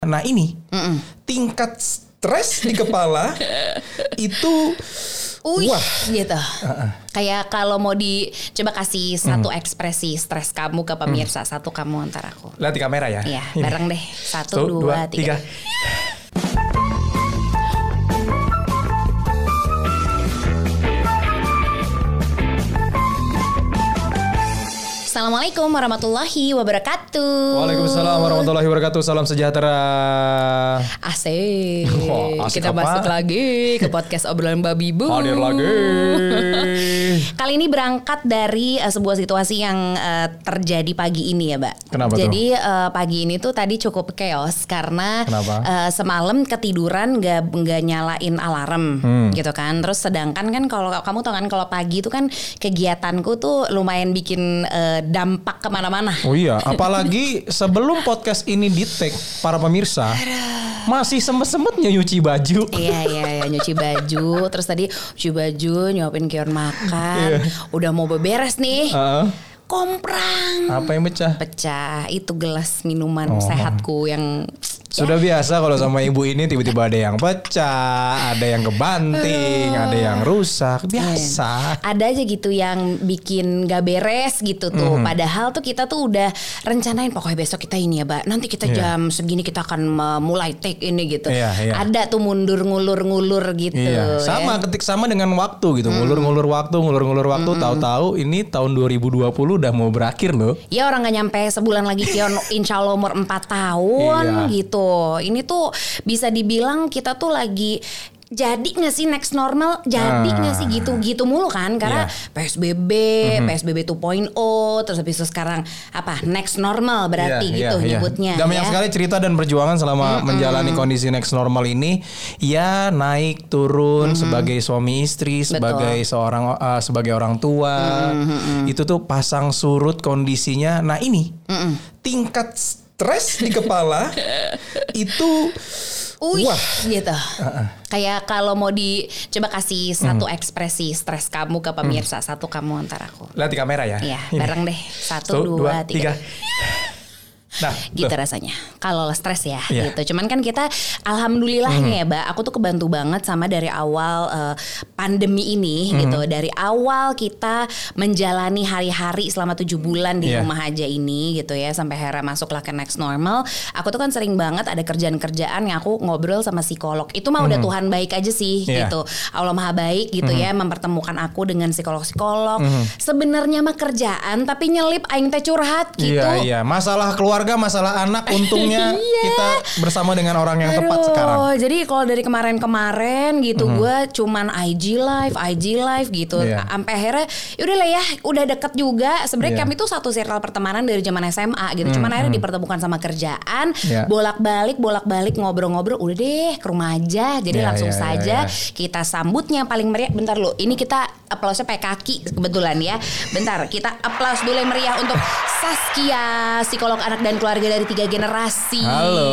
Nah ini tingkat stres di kepala itu wah gitu. Kayak kalau mau dicoba kasih satu ekspresi stres kamu ke pemirsa, satu kamu antar aku. lihat di kamera ya. Iya, bareng deh. Satu, Satu, dua, tiga. Assalamualaikum warahmatullahi wabarakatuh. Waalaikumsalam warahmatullahi wabarakatuh. Salam sejahtera. Asik. Wah, asik Kita apa? masuk lagi ke podcast obrolan babi bu. Hadir lagi. Kali ini berangkat dari uh, sebuah situasi yang uh, terjadi pagi ini ya, Mbak. Kenapa tuh? Jadi uh, pagi ini tuh tadi cukup chaos karena Kenapa? uh, semalam ketiduran nggak nggak nyalain alarm Hmm. gitu kan. Terus sedangkan kan kalau kamu tau kan kalau pagi itu kan kegiatanku tuh lumayan bikin uh, dampak ke mana-mana. Oh iya, apalagi sebelum podcast ini di take para pemirsa masih sempat-sempatnya nyuci baju. Iya iya iya nyuci baju terus tadi nyuci baju nyuapin Kion makan Iya. udah mau beberes nih Heeh. komprang apa yang pecah? pecah itu gelas minuman Oh. sehatku yang Sudah biasa kalau sama ibu ini tiba-tiba ada yang pecah, ada yang kebanting, ada yang rusak. Biasa. ada aja gitu yang bikin gak beres gitu tuh Mhm. padahal tuh kita tuh udah rencanain pokoknya besok kita ini ya mbak nanti kita Iya. jam segini kita akan mulai take ini gitu Iya, iya. ada tuh mundur ngulur ngulur gitu Iya, sama ya. ketik sama dengan waktu gitu. Ngulur-ngulur waktu, ngulur-ngulur waktu, tahu-tahu ini tahun 2020 udah mau berakhir loh. Ya orang gak nyampe sebulan lagi Kion insya Allah umur 4 tahun Iya. gitu. Ini tuh bisa dibilang kita tuh lagi jadi gak sih next normal? Jadi Ah. gak sih gitu-gitu mulu kan? Karena Iya. PSBB, PSBB 2.0, terus habis itu sekarang apa? Next normal berarti Iya, gitu iya, iya. nyebutnya. Dan banyak ya. sekali cerita dan perjuangan selama menjalani kondisi next normal ini. Ya naik turun sebagai suami istri, sebagai seorang uh, sebagai orang tua. Itu tuh pasang surut kondisinya. Nah ini tingkat stres di kepala itu Wih, Wah. gitu. Kayak kalau mau dicoba kasih satu ekspresi stres kamu ke pemirsa, satu kamu antar aku. lihat di kamera ya. Iya, bareng deh. Satu, Satu, dua, tiga. Nah, gitu tuh. rasanya. Kalau stres ya Iya. gitu. Cuman kan kita alhamdulillahnya ya mbak aku tuh kebantu banget sama dari awal eh, pandemi ini gitu. Dari awal kita menjalani hari-hari selama tujuh bulan di Iya. rumah aja ini gitu ya sampai akhirnya masuklah ke next normal. Aku tuh kan sering banget ada kerjaan-kerjaan yang aku ngobrol sama psikolog. Itu mah udah Tuhan baik aja sih Iya. gitu. Allah maha baik gitu ya mempertemukan aku dengan psikolog-psikolog. Sebenarnya mah kerjaan tapi nyelip aing teh curhat gitu. Iya iya, masalah keluarga, masalah anak, untungnya Iya. kita bersama dengan orang yang tepat Aduh, sekarang. Jadi kalau dari kemarin-kemarin gitu gue cuman IG live, IG live gitu. Iya. Sampai akhirnya yaudah lah ya, udah deket juga. Sebenarnya Iya. kami tuh satu circle pertemanan dari zaman SMA gitu. Cuman akhirnya dipertemukan sama kerjaan, Iya. bolak-balik, bolak-balik ngobrol-ngobrol. Udah deh ke rumah aja. Jadi Iya, langsung iya, iya, saja iya. kita sambutnya paling meriah. Bentar lu, ini kita aplausnya pakai kaki kebetulan ya. Bentar, kita aplaus dulu yang meriah untuk Saskia, psikolog anak dan keluarga dari tiga generasi. Halo.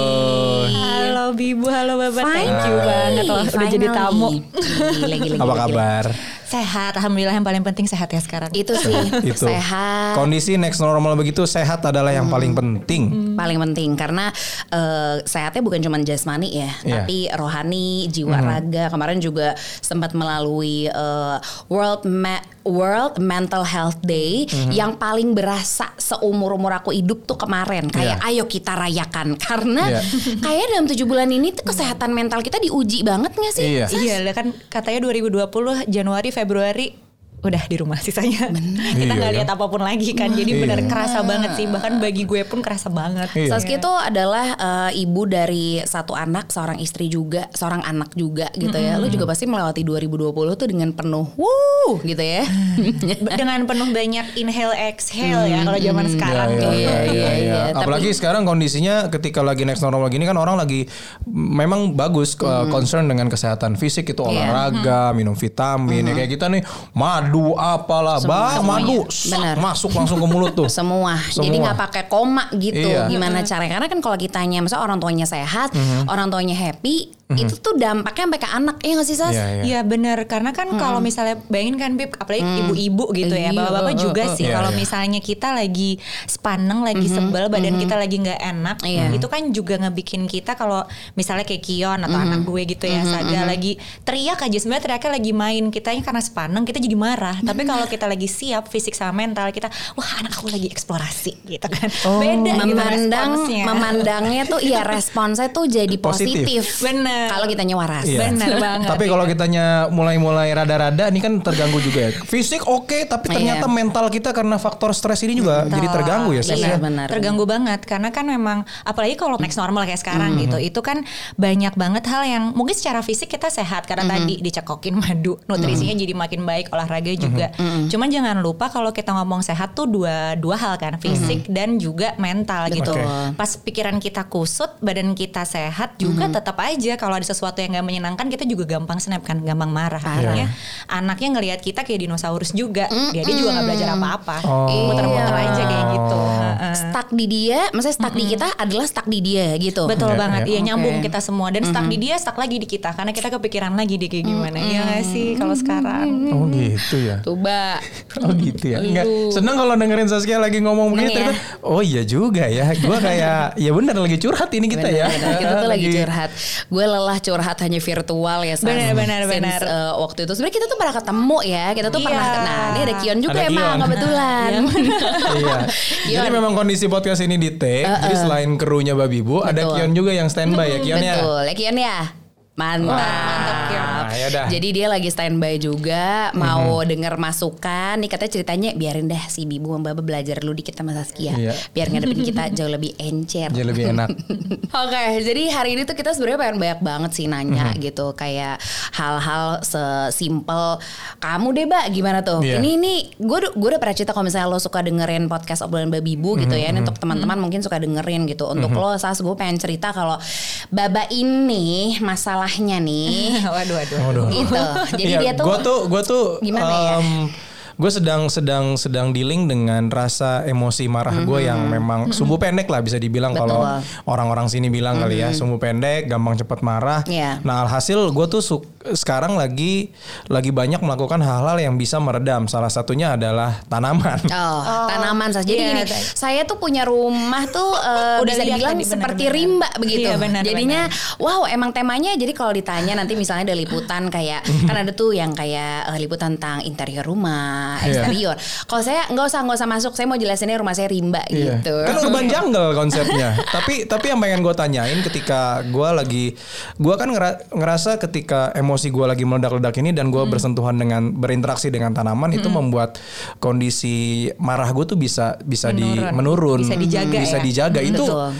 Halo Bibu, halo Bapak. Thank you banget loh udah jadi tamu. Gila, gila, Apa gila, kabar? Sehat, alhamdulillah yang paling penting sehat ya sekarang. Itu sih Itu. sehat. Kondisi next normal begitu sehat adalah yang paling penting. paling penting karena eh, sehatnya bukan cuma jasmani ya, Iya. tapi rohani, jiwa raga. Kemarin juga sempat melalui eh, World Ma- World Mental Health Day yang paling berasa seumur umur aku hidup tuh kemarin. Kayak Iya. ayo kita rayakan karena Iya. kayak dalam tujuh bulan ini tuh kesehatan mental kita diuji banget gak sih? Iya. Iya, lah kan katanya 2020 Januari Februari udah di rumah sisanya. Kita nggak Iya, lihat apa pun lagi kan. Jadi benar Iya. kerasa banget sih. Bahkan bagi gue pun kerasa banget. Iya. Saskia itu adalah eh, ibu dari satu anak, seorang istri juga, seorang anak juga gitu ya. Lu juga pasti melewati 2020 tuh dengan penuh wuh gitu ya. Dengan penuh banyak inhale exhale ya kalau zaman sekarang Iya, tuh. iya, iya, iya, iya. Tapi- Apalagi sekarang kondisinya ketika lagi next normal gini kan orang lagi memang bagus uh, concern dengan kesehatan fisik itu Iya. olahraga, minum vitamin ya kayak kita nih madu apalah, bah madu sak, Benar. masuk langsung ke mulut tuh. Semua. Jadi Semua. nggak pakai koma gitu. Iya. Gimana caranya? Karena kan kalau kitanya, misalnya orang tuanya sehat, orang tuanya happy, itu tuh dampaknya sampai ke anak ya nggak sih Sas? Iya, iya. Iya bener karena kan kalau misalnya bayangin kan Bib apalagi ibu-ibu gitu ya Iya, bapak-bapak uh, juga uh, sih Iya, kalau iya. misalnya kita lagi sepaneng lagi sebel badan kita lagi nggak enak Iya. itu kan juga ngebikin kita kalau misalnya kayak Kion atau anak gue gitu ya Saga lagi teriak aja sebenarnya teriaknya lagi main kitanya karena sepaneng kita jadi marah tapi kalau kita lagi siap fisik sama mental kita wah anak aku lagi eksplorasi gitu kan beda gitu memandang responsnya. memandangnya tuh iya responsnya tuh jadi Positif. positif. Bener. Kalau kitanya waras. Iya. Bener banget. Tapi kalau kitanya mulai-mulai rada-rada ini kan terganggu juga ya. Fisik oke, tapi ternyata Iya. mental kita karena faktor stres ini juga jadi terganggu ya. Sis, Iya, ya? benar. terganggu banget karena kan memang apalagi kalau next normal kayak sekarang gitu itu kan banyak banget hal yang mungkin secara fisik kita sehat karena tadi dicekokin madu nutrisinya jadi makin baik olahraga juga cuman jangan lupa kalau kita ngomong sehat tuh dua dua hal kan fisik dan juga mental gitu Oke. pas pikiran kita kusut badan kita sehat juga tetap aja kalau ada sesuatu yang gak menyenangkan kita juga gampang snap kan gampang marah akhirnya anaknya ngelihat kita kayak dinosaurus juga dia dia juga nggak belajar apa-apa Oh. muter-muter aja kayak gitu Heeh. Stuck di dia, maksudnya stuck di kita adalah stuck di dia gitu. Betul Iya, banget, iya. iya nyambung Oke. kita semua dan stuck di dia, stuck lagi di kita karena kita kepikiran lagi dia kayak gimana ya nggak sih kalau sekarang. Oh gitu ya. Coba. Oh gitu ya. Enggak. Seneng kalau dengerin Saskia lagi ngomong Seneng begitu. ya? Oh iya juga ya. Gua kayak ya bener lagi curhat ini kita ya. Bener-bener. Kita tuh lagi curhat. Gue lelah curhat hanya virtual ya. Sas. Bener, bener, Since, bener. uh, waktu itu sebenarnya kita tuh pernah ketemu ya. Kita tuh Iya. pernah nah ini ada Kion juga Ada emang Kion. kebetulan. iya. Jadi Kion. memang kondisi podcast ini di take. Jadi selain krunya Babi Bu, ada. Kion juga yang standby ya Kion ya. Betul, ya Kion ya. Mantap. mantap. Nah, yaudah. Jadi dia lagi standby juga, mau denger masukan. Nih katanya ceritanya biarin dah si Bibu sama Baba belajar dulu dikit sama Saskia. Iya. Biar ngadepin kita jauh lebih encer. Jadi lebih enak. Oke, jadi hari ini tuh kita sebenarnya pengen banyak banget sih nanya Mhm. gitu kayak hal-hal sesimpel kamu deh, Mbak, gimana tuh? Iya. Ini ini gue gue udah pernah cerita kalau misalnya lo suka dengerin podcast obrolan babi ibu gitu Mhm, ya. Ini untuk teman-teman mungkin suka dengerin gitu. Untuk lo sas gue pengen cerita kalau Baba ini masalahnya nih waduh waduh. Waduh. gitu. Jadi Iya, dia tuh Gue tuh, gue tuh. Gimana ya? Gue sedang sedang sedang dealing dengan rasa emosi marah gue yang memang sumbu pendek lah bisa dibilang kalau Mm-hmm. Mm-hmm. orang-orang sini bilang kali ya sumbu pendek, gampang cepat marah. Iya. Nah alhasil gue tuh su- sekarang lagi lagi banyak melakukan hal-hal yang bisa meredam. Salah satunya adalah tanaman. Oh, tanaman saja. Jadi iya, gini, saya tuh punya rumah tuh eh, Udah bisa dibilang tadi, seperti rimba begitu. Iya, benar, Jadinya wow, emang temanya jadi kalau ditanya nanti misalnya ada liputan kayak kan ada tuh yang kayak eh, liputan tentang interior rumah, Iya. eksterior. Kalau saya nggak usah nggak usah masuk, saya mau jelasinnya rumah saya rimba Iya. gitu. Kan urban jungle konsepnya. tapi tapi yang pengen gue tanyain ketika gue lagi gue kan ngera- ngerasa ketika emosi gue lagi meledak-ledak ini dan Hmm. gue bersentuhan dengan berinteraksi dengan tanaman itu membuat kondisi marah gue tuh bisa bisa di Menurun. menurun, Bisa dijaga bisa ya. dijaga. itu Betul.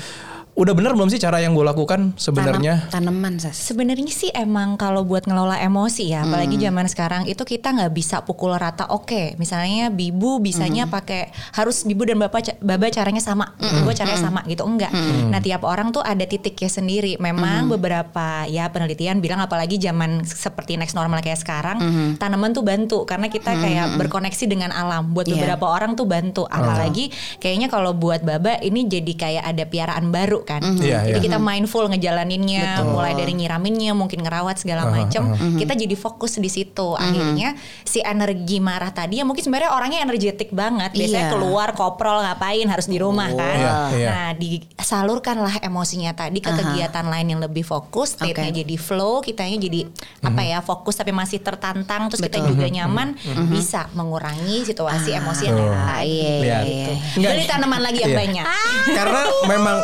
Udah bener belum sih cara yang gue lakukan sebenarnya? Tanam- tanaman sas. Sebenarnya sih emang kalau buat ngelola emosi ya, apalagi zaman sekarang itu kita nggak bisa pukul rata. Oke, misalnya bibu bisanya pakai harus bibu dan bapak baba caranya sama, gue caranya sama gitu enggak. Nah tiap orang tuh ada titiknya sendiri. Memang beberapa ya penelitian bilang apalagi zaman seperti next normal kayak sekarang, tanaman tuh bantu karena kita kayak berkoneksi dengan alam. Buat Iya. beberapa orang tuh bantu. Apalagi kayaknya kalau buat baba ini jadi kayak ada piaraan baru kan. Iya, Jadi iya. kita mindful ngejalaninnya, mulai dari nyiraminnya, mungkin ngerawat segala macam. Kita jadi fokus di situ. Akhirnya si energi marah tadi ya mungkin sebenarnya orangnya energetik banget. Biasanya Iya. keluar koprol ngapain harus di rumah kan. Iya, iya. Nah, disalurkanlah emosinya tadi ke kegiatan lain yang lebih fokus, state-nya Oke. jadi flow, kitanya jadi apa ya, fokus tapi masih tertantang terus kita Betul. juga nyaman, bisa mengurangi situasi emosi yang Ah, lagi. iya, iya. Tanaman lagi yang Iya. banyak. Karena memang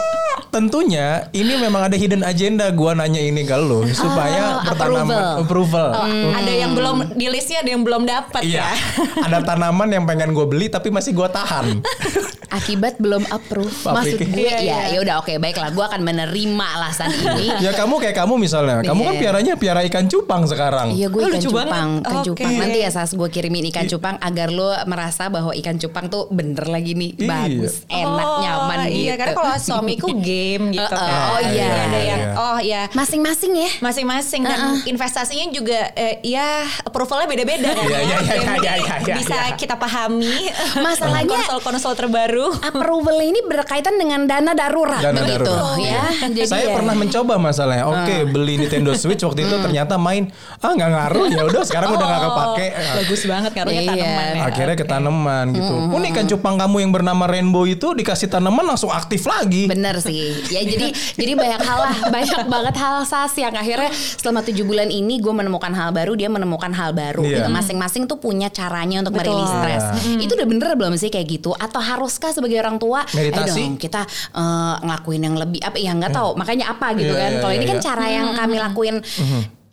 tentunya ini memang ada hidden agenda gua nanya ini ke lu supaya Oh, bertanaman approval. Oh, Ada yang belum di listnya, ada yang belum dapat Iya. ya. ada tanaman yang pengen gue beli tapi masih gue tahan. Akibat belum approve. Maksud gue Iya, ya, iya. ya udah oke baiklah, gue akan menerima alasan ini. ya kamu kayak kamu misalnya, kamu kan Iya. piaranya piara ikan cupang sekarang. Iya gue Oh, ikan cupang, banget. ikan Oke. cupang. Nanti ya Sas gue kirimin ikan cupang agar lo merasa bahwa ikan cupang tuh bener lagi nih Iya. bagus, enak, Oh, nyaman gitu. Iya, karena kalau suamiku gay game gitu Uh-uh. kan. Oh, iya. Ada yang Iya. oh ya Masing-masing ya. masing-masing dan investasinya juga eh, ya approvalnya beda-beda kan. Iya, iya, iya, iya, iya, iya, bisa iya. kita pahami. Masalahnya- konsol-konsol terbaru. Approval ini berkaitan dengan dana darurat Dana begitu darurat. ya. Jadi saya ya. pernah mencoba masalahnya. Oke, beli Nintendo Switch waktu itu ternyata main ah nggak ngaruh ya udah sekarang udah nggak kepake. Bagus banget ngaruhnya Iya. tanaman ya. Akhirnya ke tanaman gitu. Unik kan cupang kamu yang bernama Rainbow itu dikasih tanaman langsung aktif lagi. Bener sih. Ya jadi jadi banyak hal lah, banyak banget hal sas yang akhirnya selama tujuh bulan ini gue menemukan hal baru, dia menemukan hal baru. Iya. Gitu. Masing-masing tuh punya caranya untuk Betul. merilis stres. Iya. Itu udah bener belum sih kayak gitu? Atau haruskah sebagai orang tua? Meditasi? "Ayo dong kita eh, ngelakuin yang lebih apa? Ya nggak tahu. Makanya apa gitu Iya, kan? iya, Kalau iya, ini kan iya. cara yang kami lakuin.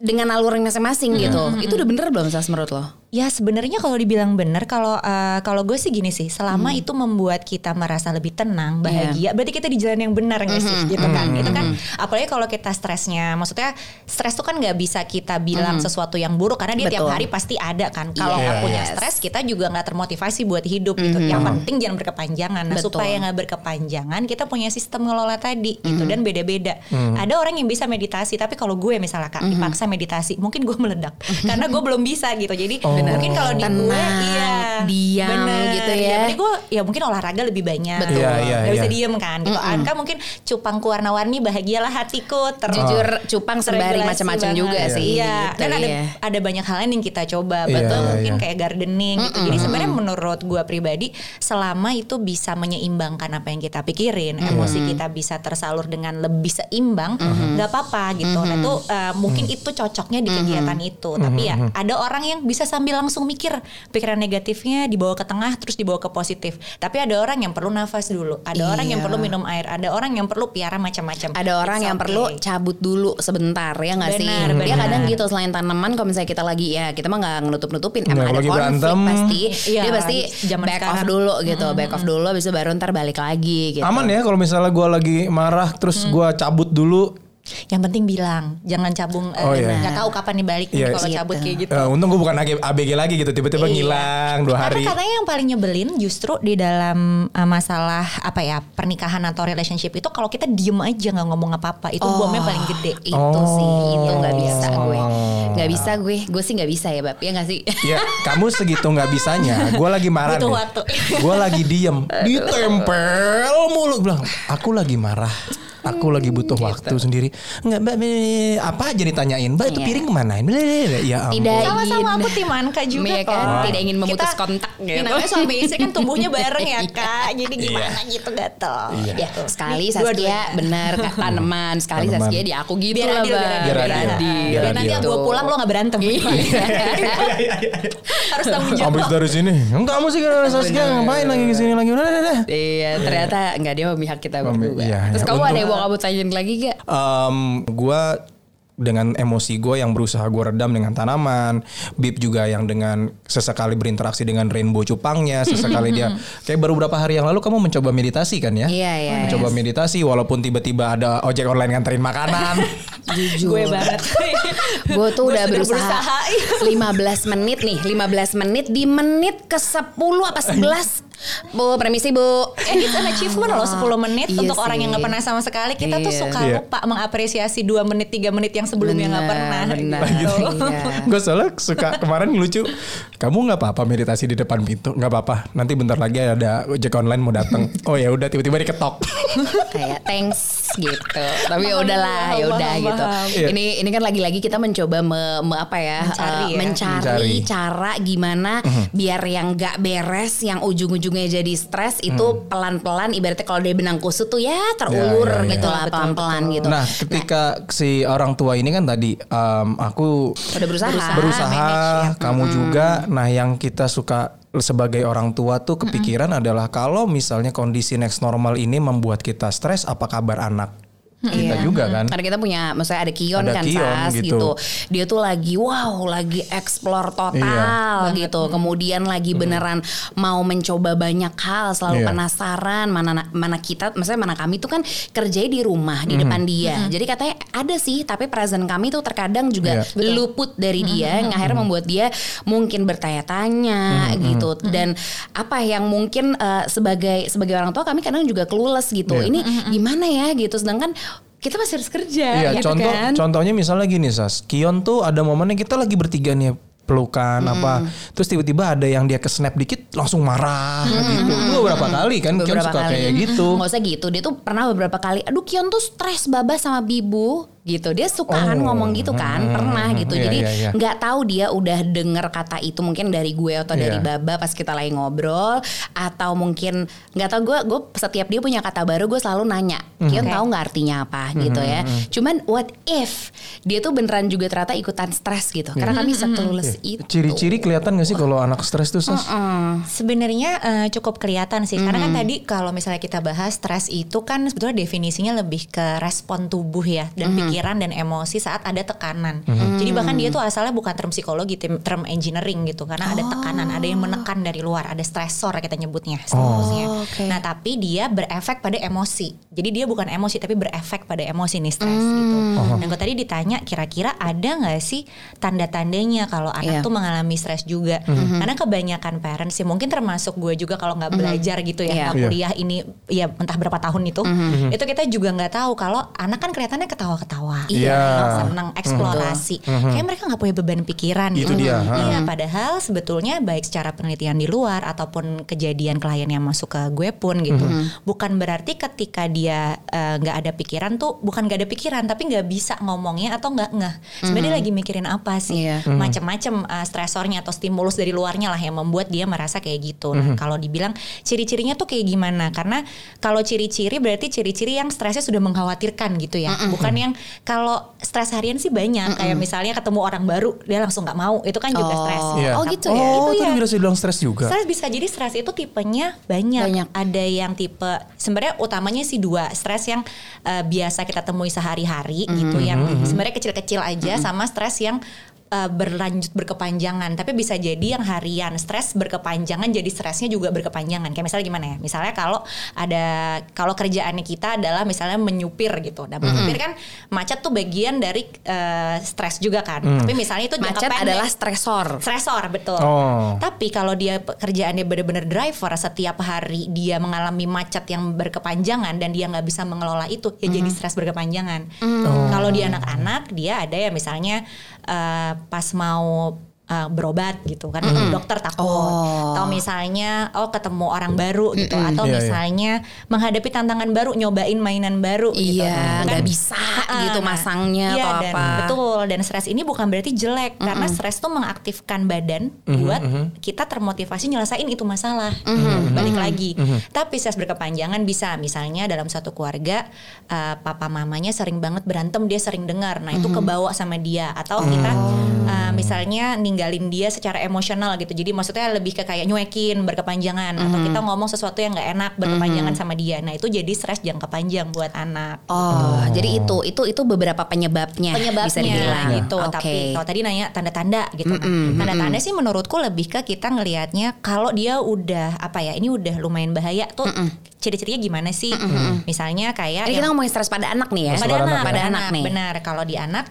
Dengan alur masing-masing gitu, itu udah bener belum sas menurut lo? Ya sebenarnya kalau dibilang benar kalau eh, kalau gue sih gini sih selama itu membuat kita merasa lebih tenang bahagia berarti kita di jalan yang benar nggak sih? Gitu kan? itu kan apalagi kalau kita stresnya maksudnya stres tuh kan nggak bisa kita bilang sesuatu yang buruk karena dia tiap Betul. hari pasti ada kan? Kalau Yes. nggak punya stres kita juga nggak termotivasi buat hidup gitu. Yang penting jangan berkepanjangan. Nah Betul. supaya nggak berkepanjangan kita punya sistem ngelola tadi gitu dan beda-beda. Ada orang yang bisa meditasi tapi kalau gue misalnya kak dipaksa meditasi mungkin gue meledak. Karena gue belum bisa gitu. Jadi mungkin kalau di gue iya diam bener. gitu ya. berarti gue ya mungkin olahraga lebih banyak Betul. Iya, iya, Gak bisa iya. diem kan gitu Anka mungkin cupangku warna-warni bahagialah hatiku ter Jujur cupang sembari macam-macam juga sih. Iya, gitu dan ada ya. ada banyak hal lain yang kita coba. Iya, Betul, iya, mungkin iya. kayak gardening gitu. Jadi sebenarnya menurut gua pribadi selama itu bisa menyeimbangkan apa yang kita pikirin, emosi kita bisa tersalur dengan lebih seimbang, nggak apa-apa gitu. Nah, itu uh, mungkin itu cocoknya di kegiatan itu. Tapi ya ada orang yang bisa sambil langsung mikir pikiran negatifnya dibawa ke tengah terus dibawa ke positif. Tapi ada orang yang perlu nafas dulu, ada orang yang Iya. perlu minum air, ada orang yang perlu piara macam-macam. Ada orang It's yang okay. perlu cabut dulu sebentar ya nggak sih? Benar, Dia kadang gitu selain tanaman kalau misalnya kita lagi ya kita mah nggak nutup-nutupin Nggak, emang ada lagi konflik berantem. pasti. Iya, dia pasti zaman back off sekarang. dulu gitu, back off dulu itu baru ntar balik lagi gitu. Aman ya kalau misalnya gue lagi marah terus gua cabut dulu. Yang penting bilang, jangan cabung. eh, Oh, iya. Nggak tahu kapan nih balik nih Iya. kalau Gitu. cabut kayak gitu. Eh, untung gue bukan AG- ABG lagi gitu tiba-tiba Iya. ngilang dua hari. Karena katanya yang paling nyebelin justru di dalam uh, masalah apa ya pernikahan atau relationship itu kalau kita diem aja nggak ngomong apa-apa itu Oh, bomnya paling gede. Itu Oh. sih, itu nggak bisa gue. Oh. Nggak bisa gue, gue sih nggak bisa ya bab, ya nggak sih? Ya kamu segitu nggak bisanya. Gue lagi marah nih. waktu. Gue lagi diem. Ditempel mulu bilang. Aku lagi marah. Aku lagi butuh waktu sendiri. Enggak mbak, apa aja ditanyain. Mbak itu Iya. piring ke mana? Ya ampun. Tidak Sama-sama ingin. aku tim Anka juga Iya kok. kan, tidak ingin memutus Kita- kontak gitu. namanya suami istri kan tumbuhnya bareng ya kak. Jadi Iya. gimana gitu gatel. Ya, sekali Saskia bener Kak, tanaman, sekali Tanaman. Saskia di aku gitu Biar lah, adil, Bang. biar adil. Biar adil. adil. Biar Biar nanti adil. gue pulang lo gak berantem. Iya. Harus tanggung jawab. Habis dari sini. Enggak kamu sih kan Saskia ngapain lagi ke sini lagi. Udah, udah, udah. Iya, ternyata enggak dia memihak kita berdua. iya, Terus iya. kamu ada yang mau kamu tanyain lagi gak? Em, gua dengan emosi gue yang berusaha gue redam dengan tanaman, Bib juga yang dengan sesekali berinteraksi dengan rainbow cupangnya, sesekali dia kayak baru beberapa hari yang lalu kamu mencoba meditasi kan ya? Iya, iya, Mencoba meditasi walaupun tiba-tiba ada ojek online nganterin makanan. Jujur. Gue banget. Gue tuh Gue udah berusaha, berusaha. 15 menit nih 15 menit di menit ke 10 apa 11 Bu permisi bu Eh, it's an achievement loh 10 menit Iya untuk orang yang sih. nggak pernah sama sekali. Kita tuh Iya. suka Iya. lupa mengapresiasi 2 menit 3 menit yang sebelumnya nggak pernah. Benar, gitu. iya. gue soalnya suka kemarin lucu. Kamu nggak apa-apa meditasi di depan pintu? Nggak apa-apa. Nanti bentar lagi ada ojek online mau datang. Oh ya udah tiba-tiba diketok. kayak thanks gitu tapi ya udahlah ya udah gitu paham. Iya. ini ini kan lagi-lagi kita mencoba me- me- apa ya Mencari eh, ya. mencari, Mencari. cara gimana biar yang gak beres yang ujung-ujungnya jadi stres itu pelan-pelan ibaratnya kalau dari benang kusut tuh ya terulur ya, ya. gitu lah pelan-pelan betul. gitu Nah, ketika si orang tua ini kan tadi em, aku udah berusaha, berusaha, manage ya. kamu juga. Nah, yang kita suka sebagai orang tua tuh kepikiran adalah kalau misalnya kondisi next normal ini membuat kita stres, apa kabar anak? Kita Iya. juga kan. Karena kita punya, maksudnya ada Kion Ada kan Kion Sas gitu. gitu. Dia tuh lagi wow, lagi explore total Iya. gitu. Kemudian lagi beneran mau mencoba banyak hal, selalu Iya. penasaran mana mana kita, maksudnya mana kami tuh kan kerjanya di rumah di depan dia. Jadi katanya ada sih, tapi present kami tuh terkadang juga Iya. luput dari dia, yang akhirnya membuat dia mungkin bertanya-tanya gitu. Dan apa yang mungkin eh, sebagai sebagai orang tua kami kadang juga clueless gitu. Iya. Ini gimana ya gitu. Sedangkan kita masih harus kerja Iya, gitu contoh kan. contohnya misalnya gini Sas. Kion tuh ada momennya kita lagi bertiga nih pelukan apa terus tiba-tiba ada yang dia ke snap dikit langsung marah gitu itu beberapa kali kan Kion beberapa suka kali. kayak gitu Nggak usah gitu. Dia tuh pernah beberapa kali. Aduh Kion tuh stres babas sama Bibu gitu. Dia suka kan Oh. ngomong gitu kan. Hmm, Pernah hmm, gitu. iya, Jadi iya, iya. nggak tahu dia udah denger kata itu mungkin dari gue atau dari Iya. Baba pas kita lagi ngobrol atau mungkin nggak tahu gue gue setiap dia punya kata baru gue selalu nanya. Hmm. Kion Oke. tahu nggak artinya apa gitu ya. Cuman what if dia tuh beneran juga ternyata ikutan stres gitu. Karena kami sekelulus itu. Ciri-ciri kelihatan gak sih kalau anak stres tuh? Sebenarnya eh, cukup kelihatan sih, karena kan tadi kalau misalnya kita bahas stres itu kan sebetulnya definisinya lebih ke respon tubuh ya dan pikiran dan emosi saat ada tekanan. Jadi bahkan dia tuh asalnya bukan term psikologi, term engineering gitu, karena ada tekanan, ada yang menekan dari luar, ada stresor kita nyebutnya, stimulusnya. Oh, oke. Nah tapi dia berefek pada emosi. Jadi dia bukan emosi tapi berefek pada emosi nih stres gitu. Dan kalau tadi ditanya kira-kira ada nggak sih tanda-tandanya kalau anak Iya. tuh mengalami stres juga? Karena kebanyakan parents sih mungkin termasuk gue juga kalau nggak belajar gitu ya, nggak Iya. kuliah ini ya entah berapa tahun itu, itu kita juga nggak tahu kalau anak kan kelihatannya ketawa-ketawa, Iya. senang eksplorasi, kayak mereka nggak punya beban pikiran. Itu gitu. dia. Iya, padahal sebetulnya baik secara penelitian di luar ataupun kejadian klien yang masuk ke gue pun gitu, bukan berarti ketika dia eh, nggak ada pikiran tuh bukan nggak ada pikiran tapi nggak bisa ngomongnya atau nggak ngeh. Sebenarnya dia lagi mikirin apa sih? Iya. Macam-macam eh, stresornya atau stimulus dari luarnya lah yang membuat dia merasa kayak gitu. Nah, kalau dibilang ciri-cirinya tuh kayak gimana? Karena kalau ciri-ciri berarti ciri-ciri yang stresnya sudah mengkhawatirkan gitu ya. Bukan yang kalau stres harian sih banyak kayak misalnya ketemu orang baru dia langsung nggak mau. Itu kan juga Oh. stres. Iya. Oh, gitu oh, ya? Itu tadi ya. bisa dibilang stres juga Stres bisa jadi stres itu tipenya banyak. Banyak. Ada yang tipe sebenarnya utamanya sih dua stres yang eh, biasa kita temui sehari-hari gitu yang sebenarnya kecil-kecil aja sama stres yang eh, berlanjut berkepanjangan tapi bisa jadi yang harian stres berkepanjangan jadi stresnya juga berkepanjangan kayak misalnya gimana ya misalnya kalau ada kalau kerjaannya kita adalah misalnya menyupir gitu nah menyupir kan macet tuh bagian dari eh, stres juga kan tapi misalnya itu jangka Macet pendek. adalah stresor. Stresor betul. Oh. Tapi kalau dia pekerjaannya benar-benar driver setiap hari dia mengalami macet yang berkepanjangan dan dia nggak bisa mengelola itu ya jadi stres berkepanjangan. Kalau di anak-anak dia ada ya misalnya eh, pas mau eh, berobat gitu kan ketemu dokter takut. Oh. atau misalnya oh ketemu orang baru gitu. Atau Iya, iya. misalnya menghadapi tantangan baru nyobain mainan baru gitu. Iya, Kan nggak bisa Ah, gitu masangnya iya, atau dan, apa. Betul, dan stres ini bukan berarti jelek karena stres tuh mengaktifkan badan buat kita termotivasi nyelesain itu masalah. Balik lagi. Tapi stres berkepanjangan bisa. Misalnya dalam satu keluarga uh, papa mamanya sering banget berantem, dia sering dengar. Nah, itu kebawa sama dia. Atau kita uh, misalnya ninggalin dia secara emosional gitu. Jadi maksudnya lebih ke kayak nyuekin berkepanjangan atau kita ngomong sesuatu yang nggak enak berkepanjangan sama dia. Nah, itu jadi stres jangka panjang buat anak. Oh, jadi itu itu itu beberapa penyebabnya, penyebabnya bisa dibilang gitu. Oke. Tapi kalau tadi nanya tanda-tanda gitu. Nah, tanda-tanda sih menurutku lebih ke kita ngelihatnya kalau dia udah apa ya, ini udah lumayan bahaya tuh ciri-cirinya gimana sih? Misalnya kayak Ini yang- kita ngomongin stres pada anak nih ya. Pada pada anak, anak, pada ya? anak, nih. benar. Kalau di anak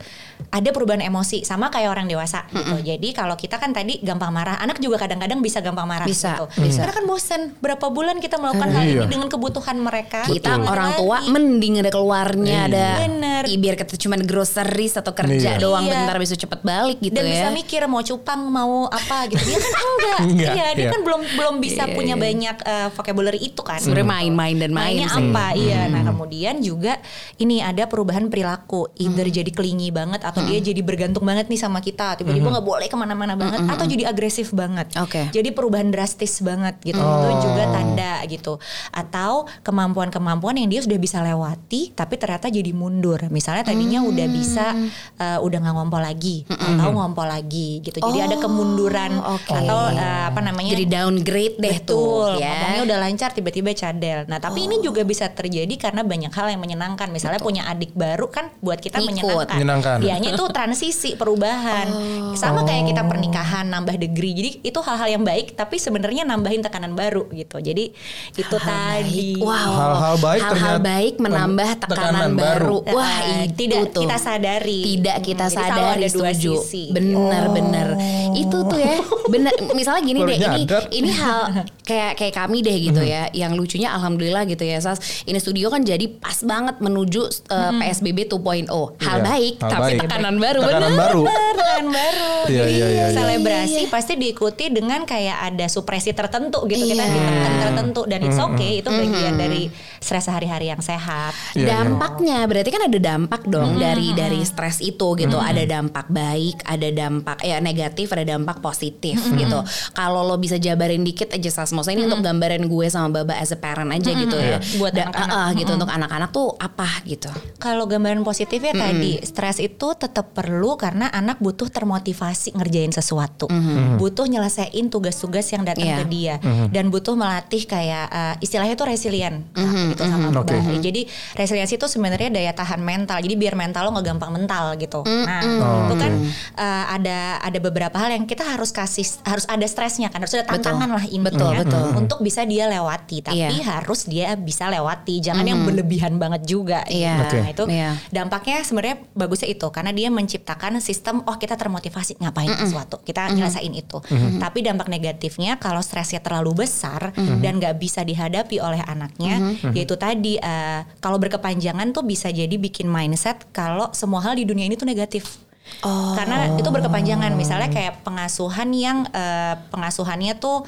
ada perubahan emosi sama kayak orang dewasa gitu. Jadi kalau kita kan tadi gampang marah, anak juga kadang-kadang bisa gampang marah Bisa, gitu. bisa. Karena kan bosen berapa bulan kita melakukan hal Iya. ini dengan kebutuhan mereka. Kita Betul. orang Lagi. tua mending ada keluarnya Iya. ada Bener. i- biar kita cuma groceries atau kerja Iya. doang Iya. bentar bisa cepet balik gitu dan ya. bisa mikir mau cupang mau apa gitu dia kan enggak, Enggak, iya dia iya. kan belum belum bisa Iya, punya iya. banyak eh, vocabulary itu kan Sebenarnya main-main dan main mainnya sih. apa? Iya. Nah kemudian juga ini ada perubahan perilaku. Either jadi kelingi banget atau dia jadi bergantung banget nih sama kita. Tiba-tiba nggak boleh ke mana-mana banget atau jadi agresif banget. Oke. jadi perubahan drastis banget gitu. Oh. itu juga tanda gitu. Atau kemampuan-kemampuan yang dia sudah bisa lewati tapi ternyata jadi mundur. Misalnya tadinya udah bisa eh, udah nggak ngompol lagi atau ngompol lagi gitu. Jadi ada kemunduran oke. atau eh, apa namanya? Jadi downgrade deh Betul, tuh ya. ngomongnya udah lancar tiba-tiba cadel model. Nah, tapi ini juga bisa terjadi karena banyak hal yang menyenangkan. Misalnya punya adik baru kan buat kita Ngikut. menyenangkan. Menyenangkan. Dianya itu transisi perubahan. Sama kayak kita pernikahan nambah degree. Jadi itu hal-hal yang baik tapi sebenarnya nambahin tekanan baru gitu. Jadi itu tadi. Wow. Hal-hal baik Hal-hal ternyata baik menambah tekanan tekanan, baru. Eh, Wah, eh, itu tidak tuh. kita sadari. Tidak kita Hmm, jadi selalu sadari ada dua setuju. sisi. Bener bener. Itu tuh ya. Bener. Misalnya gini Baru deh. Ini ini hal kayak kayak kami deh gitu ya. Yang lucunya alhamdulillah gitu ya. Sas ini studio kan jadi pas banget menuju uh, PSBB 2.0. Hal Iya, baik hal tapi baik. tekanan baru. Tekanan bener. baru. Tekanan baru. Iya, Jadi iya, iya, iya. selebrasi pasti diikuti dengan kayak ada supresi tertentu gitu. Kita Iya. ditekan tertentu dan it's okay. Itu bagian dari stres sehari-hari yang sehat. Iya, iya. dampaknya berarti kan ada dampak dong dari dari stres itu gitu. Ada dampak baik ada dampak ya negatif ada dampak positif gitu. Kalau lo bisa jabarin dikit aja sas. Maksudnya ini untuk gambaran gue sama baba as a parent aja gitu ya. Buat Da- anak-anak. ah, ah, gitu untuk anak-anak tuh apa gitu? Kalau gambaran positifnya tadi, stres itu tetap perlu karena anak butuh termotivasi ngerjain sesuatu, butuh nyelesain tugas-tugas yang datang Iya. ke dia, dan butuh melatih kayak uh, istilahnya itu resilient gitu sama Oke. Mbak. Jadi resiliensi itu sebenarnya daya tahan mental. Jadi biar mental lo nggak gampang mental gitu. Nah Oh, itu kan uh, ada ada beberapa hal yang kita harus kasih harus ada stresnya kan, harus ada tantangan lah intinya Betul, betul. untuk bisa dia lewati. Tapi Iya. harus dia bisa lewati, jangan yang berlebihan banget juga. Iya. Oke. Nah, itu Iya. dampaknya sebenarnya bagusnya itu karena dia menciptakan sistem oh kita termotivasi ngapain sesuatu kita nyelesain itu tapi dampak negatifnya kalau stresnya terlalu besar dan nggak bisa dihadapi oleh anaknya yaitu tadi eh, kalau berkepanjangan tuh bisa jadi bikin mindset kalau semua hal di dunia ini tuh negatif Oh. karena itu berkepanjangan misalnya kayak pengasuhan yang eh, pengasuhannya tuh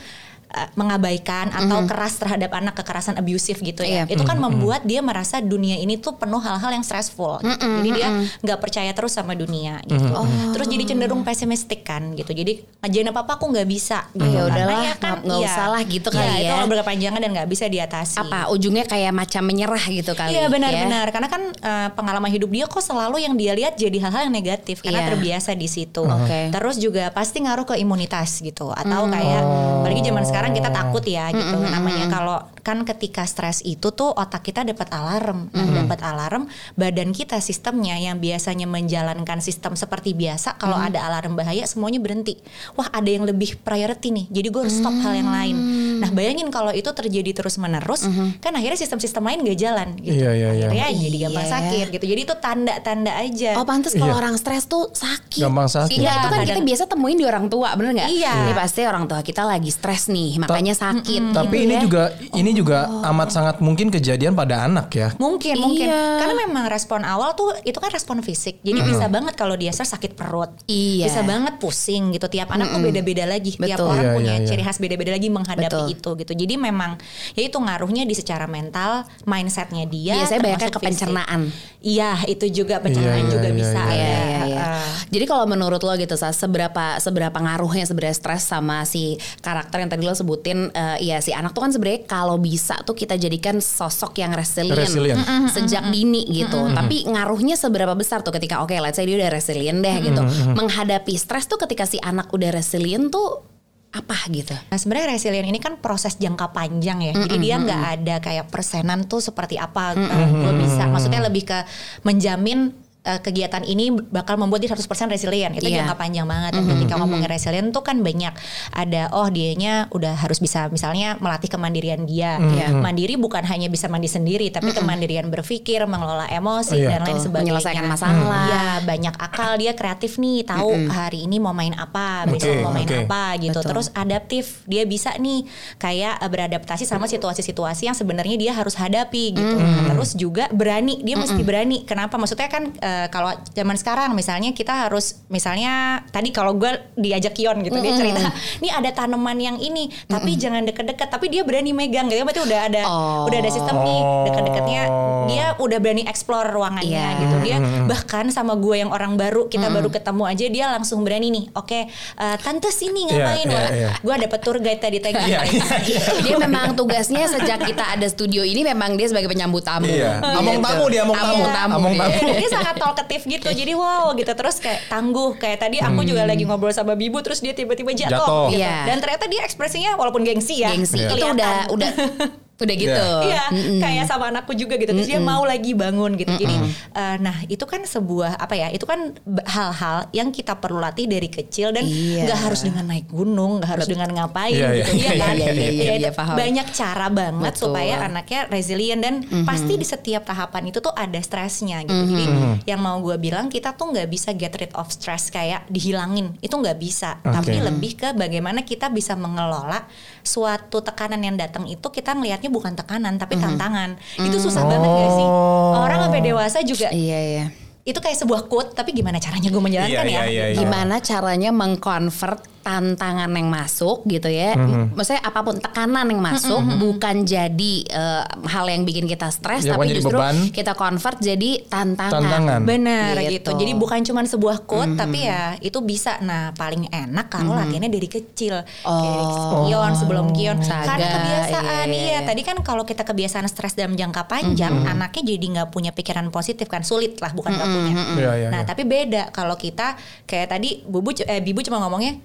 mengabaikan atau keras terhadap anak kekerasan abusif gitu ya Iya. itu kan membuat dia merasa dunia ini tuh penuh hal-hal yang stressful gitu. jadi dia nggak percaya terus sama dunia gitu terus jadi cenderung pesimistik kan gitu jadi ngajain apa apa aku nggak bisa gitu Ya Karena udahlah, ya kan nggak- iya. usah lah gitu Iya, kali itu ya. kalau berkepanjangan dan nggak bisa diatasi apa ujungnya kayak macam menyerah gitu kali Iya ya. benar-benar karena kan eh, pengalaman hidup dia kok selalu yang dia lihat jadi hal-hal yang negatif karena Iya. terbiasa di situ. Oke. Terus juga pasti ngaruh ke imunitas gitu atau kayak apalagi zaman sekarang kita takut ya gitu namanya kalau kan ketika stres itu tuh otak kita dapat alarm. Nah, dapat alarm badan kita sistemnya yang biasanya menjalankan sistem seperti biasa kalau ada alarm bahaya semuanya berhenti. Wah, ada yang lebih priority nih. Jadi gue harus stop hal yang lain. Nah, bayangin kalau itu terjadi terus-menerus kan akhirnya sistem-sistem lain gak jalan gitu Iya, iya, iya. akhirnya jadi gampang Iya. sakit gitu. Jadi itu tanda-tanda aja. Oh pantas kalau Iya. orang stres tuh sakit. Gampang sakit. Iya itu kan Kadang- kita biasa temuin di orang tua, bener nggak? Iya. Ini pasti orang tua kita lagi stres nih, makanya sakit. Tapi gitu ini ya. juga ini juga amat sangat mungkin kejadian pada anak ya. Mungkin, mungkin. Iya. Karena memang respon awal tuh itu kan respon fisik. Jadi bisa banget kalau dia stres sakit perut. Iya. Bisa banget pusing gitu. Tiap anak tuh beda-beda lagi. Tiap Betul. orang Iya, punya iya, iya. ciri khas beda-beda lagi menghadapi Betul. Itu gitu. Jadi memang ya itu ngaruhnya di secara mental, mindsetnya dia. Biasanya banyaknya termasuk ke fisik. pencernaan. Iya, itu juga pencernaan iya, juga iya, bisa iya. ada. Iya, iya, iya. Heeh. Jadi kalau menurut lo gitu, Sa, seberapa seberapa ngaruhnya sebenarnya stres sama si karakter yang tadi lo sebutin, eh, ya si anak tuh kan sebenarnya kalau bisa tuh kita jadikan sosok yang resilient, Resilient. sejak dini gitu. Tapi ngaruhnya seberapa besar tuh ketika oke, let's say dia udah resilient deh gitu, menghadapi stres tuh ketika si anak udah resilient tuh apa gitu? Nah sebenarnya resilient ini kan proses jangka panjang ya. Jadi dia nggak ada kayak persenan tuh seperti apa gue bisa. Maksudnya lebih ke menjamin eh, kegiatan ini bakal membuat dia 100% resilient. Itu Iya. jangka panjang banget. Dan ketika ngomongin resilient tuh kan banyak ada oh dianya udah harus bisa misalnya melatih kemandirian dia. Iya. Mandiri bukan hanya bisa mandi sendiri tapi kemandirian berpikir, mengelola emosi Iya. dan lain Betul. sebagainya. Menyelesaikan masalah. Iya, banyak akal dia kreatif nih, tahu hari ini mau main apa, besok Oke, mau main oke. apa gitu. Betul. Terus adaptif dia bisa nih kayak eh, beradaptasi sama situasi-situasi yang sebenarnya dia harus hadapi gitu terus juga berani dia mesti berani kenapa maksudnya kan eh, kalau zaman sekarang misalnya kita harus misalnya tadi kalau gue diajak Kion gitu dia cerita nih ada tanaman yang ini tapi jangan deket-deket tapi dia berani megang gitu berarti udah ada Oh. udah ada sistem nih Oh. deket-deketnya dia udah berani explore ruangannya Iya. gitu dia bahkan sama gue yang orang baru kita baru ketemu aja dia langsung berani nih oke eh, tante sini Iya, ngapain iya, Wah, iya. gue dapet tour guide tadi tadi Iya, iya, dia memang tugasnya sejak kita ada studio ini memang dia sebagai penyambut tamu. Iya. Gitu. Among tamu dia, among tamu. tamu. Among tamu. dia sangat talkative gitu. Jadi wow gitu. Terus kayak tangguh. Kayak tadi aku juga lagi ngobrol sama Bibu terus dia tiba-tiba jatuh, Jatuh. gitu. Iya. dan ternyata dia ekspresinya walaupun gengsi ya. Gengsi. Iya. itu udah udah Udah gitu. Iya, kayak sama anakku juga gitu. Terus dia mau lagi bangun gitu. Jadi, uh, nah itu kan sebuah apa ya? Itu kan hal-hal yang kita perlu latih dari kecil dan Iya. nggak harus dengan naik gunung, nggak harus dengan ngapain Iya, gitu. iya, Iya kan? iya, iya, iya, itu iya, paham. banyak cara banget Betul. supaya anaknya resilient dan pasti di setiap tahapan itu tuh ada stresnya gitu. Jadi yang mau gue bilang kita tuh nggak bisa get rid of stress kayak dihilangin. Itu nggak bisa. Tapi Oke. lebih ke bagaimana kita bisa mengelola suatu tekanan yang datang itu kita ngelihatnya bukan tekanan tapi tantangan. Itu susah banget gak sih? Oh. Orang sampai dewasa juga Iya, iya. itu kayak sebuah quote tapi gimana caranya gue menjalankan Iya, ya? iya, iya, iya. Gimana caranya mengkonvert tantangan yang masuk gitu ya. Mhm. Maksudnya apa pun tekanan yang masuk bukan jadi eh, hal yang bikin kita stres Ya, tapi justru beban. kita convert jadi tantangan. Tantangan. Benar Gitu. gitu. Jadi bukan cuma sebuah quote tapi ya itu bisa. Nah, paling enak kalau latihannya dari kecil. Kayak dari Oh. kion sebelum kion. Saga, Karena kebiasaan iya, iya. iya. Tadi kan kalau kita kebiasaan stres dalam jangka panjang, anaknya jadi nggak punya pikiran positif kan sulit lah bukan nggak punya. Iya, iya, nah, iya. tapi beda kalau kita kayak tadi Bubu eh Bibu cuma ngomongnya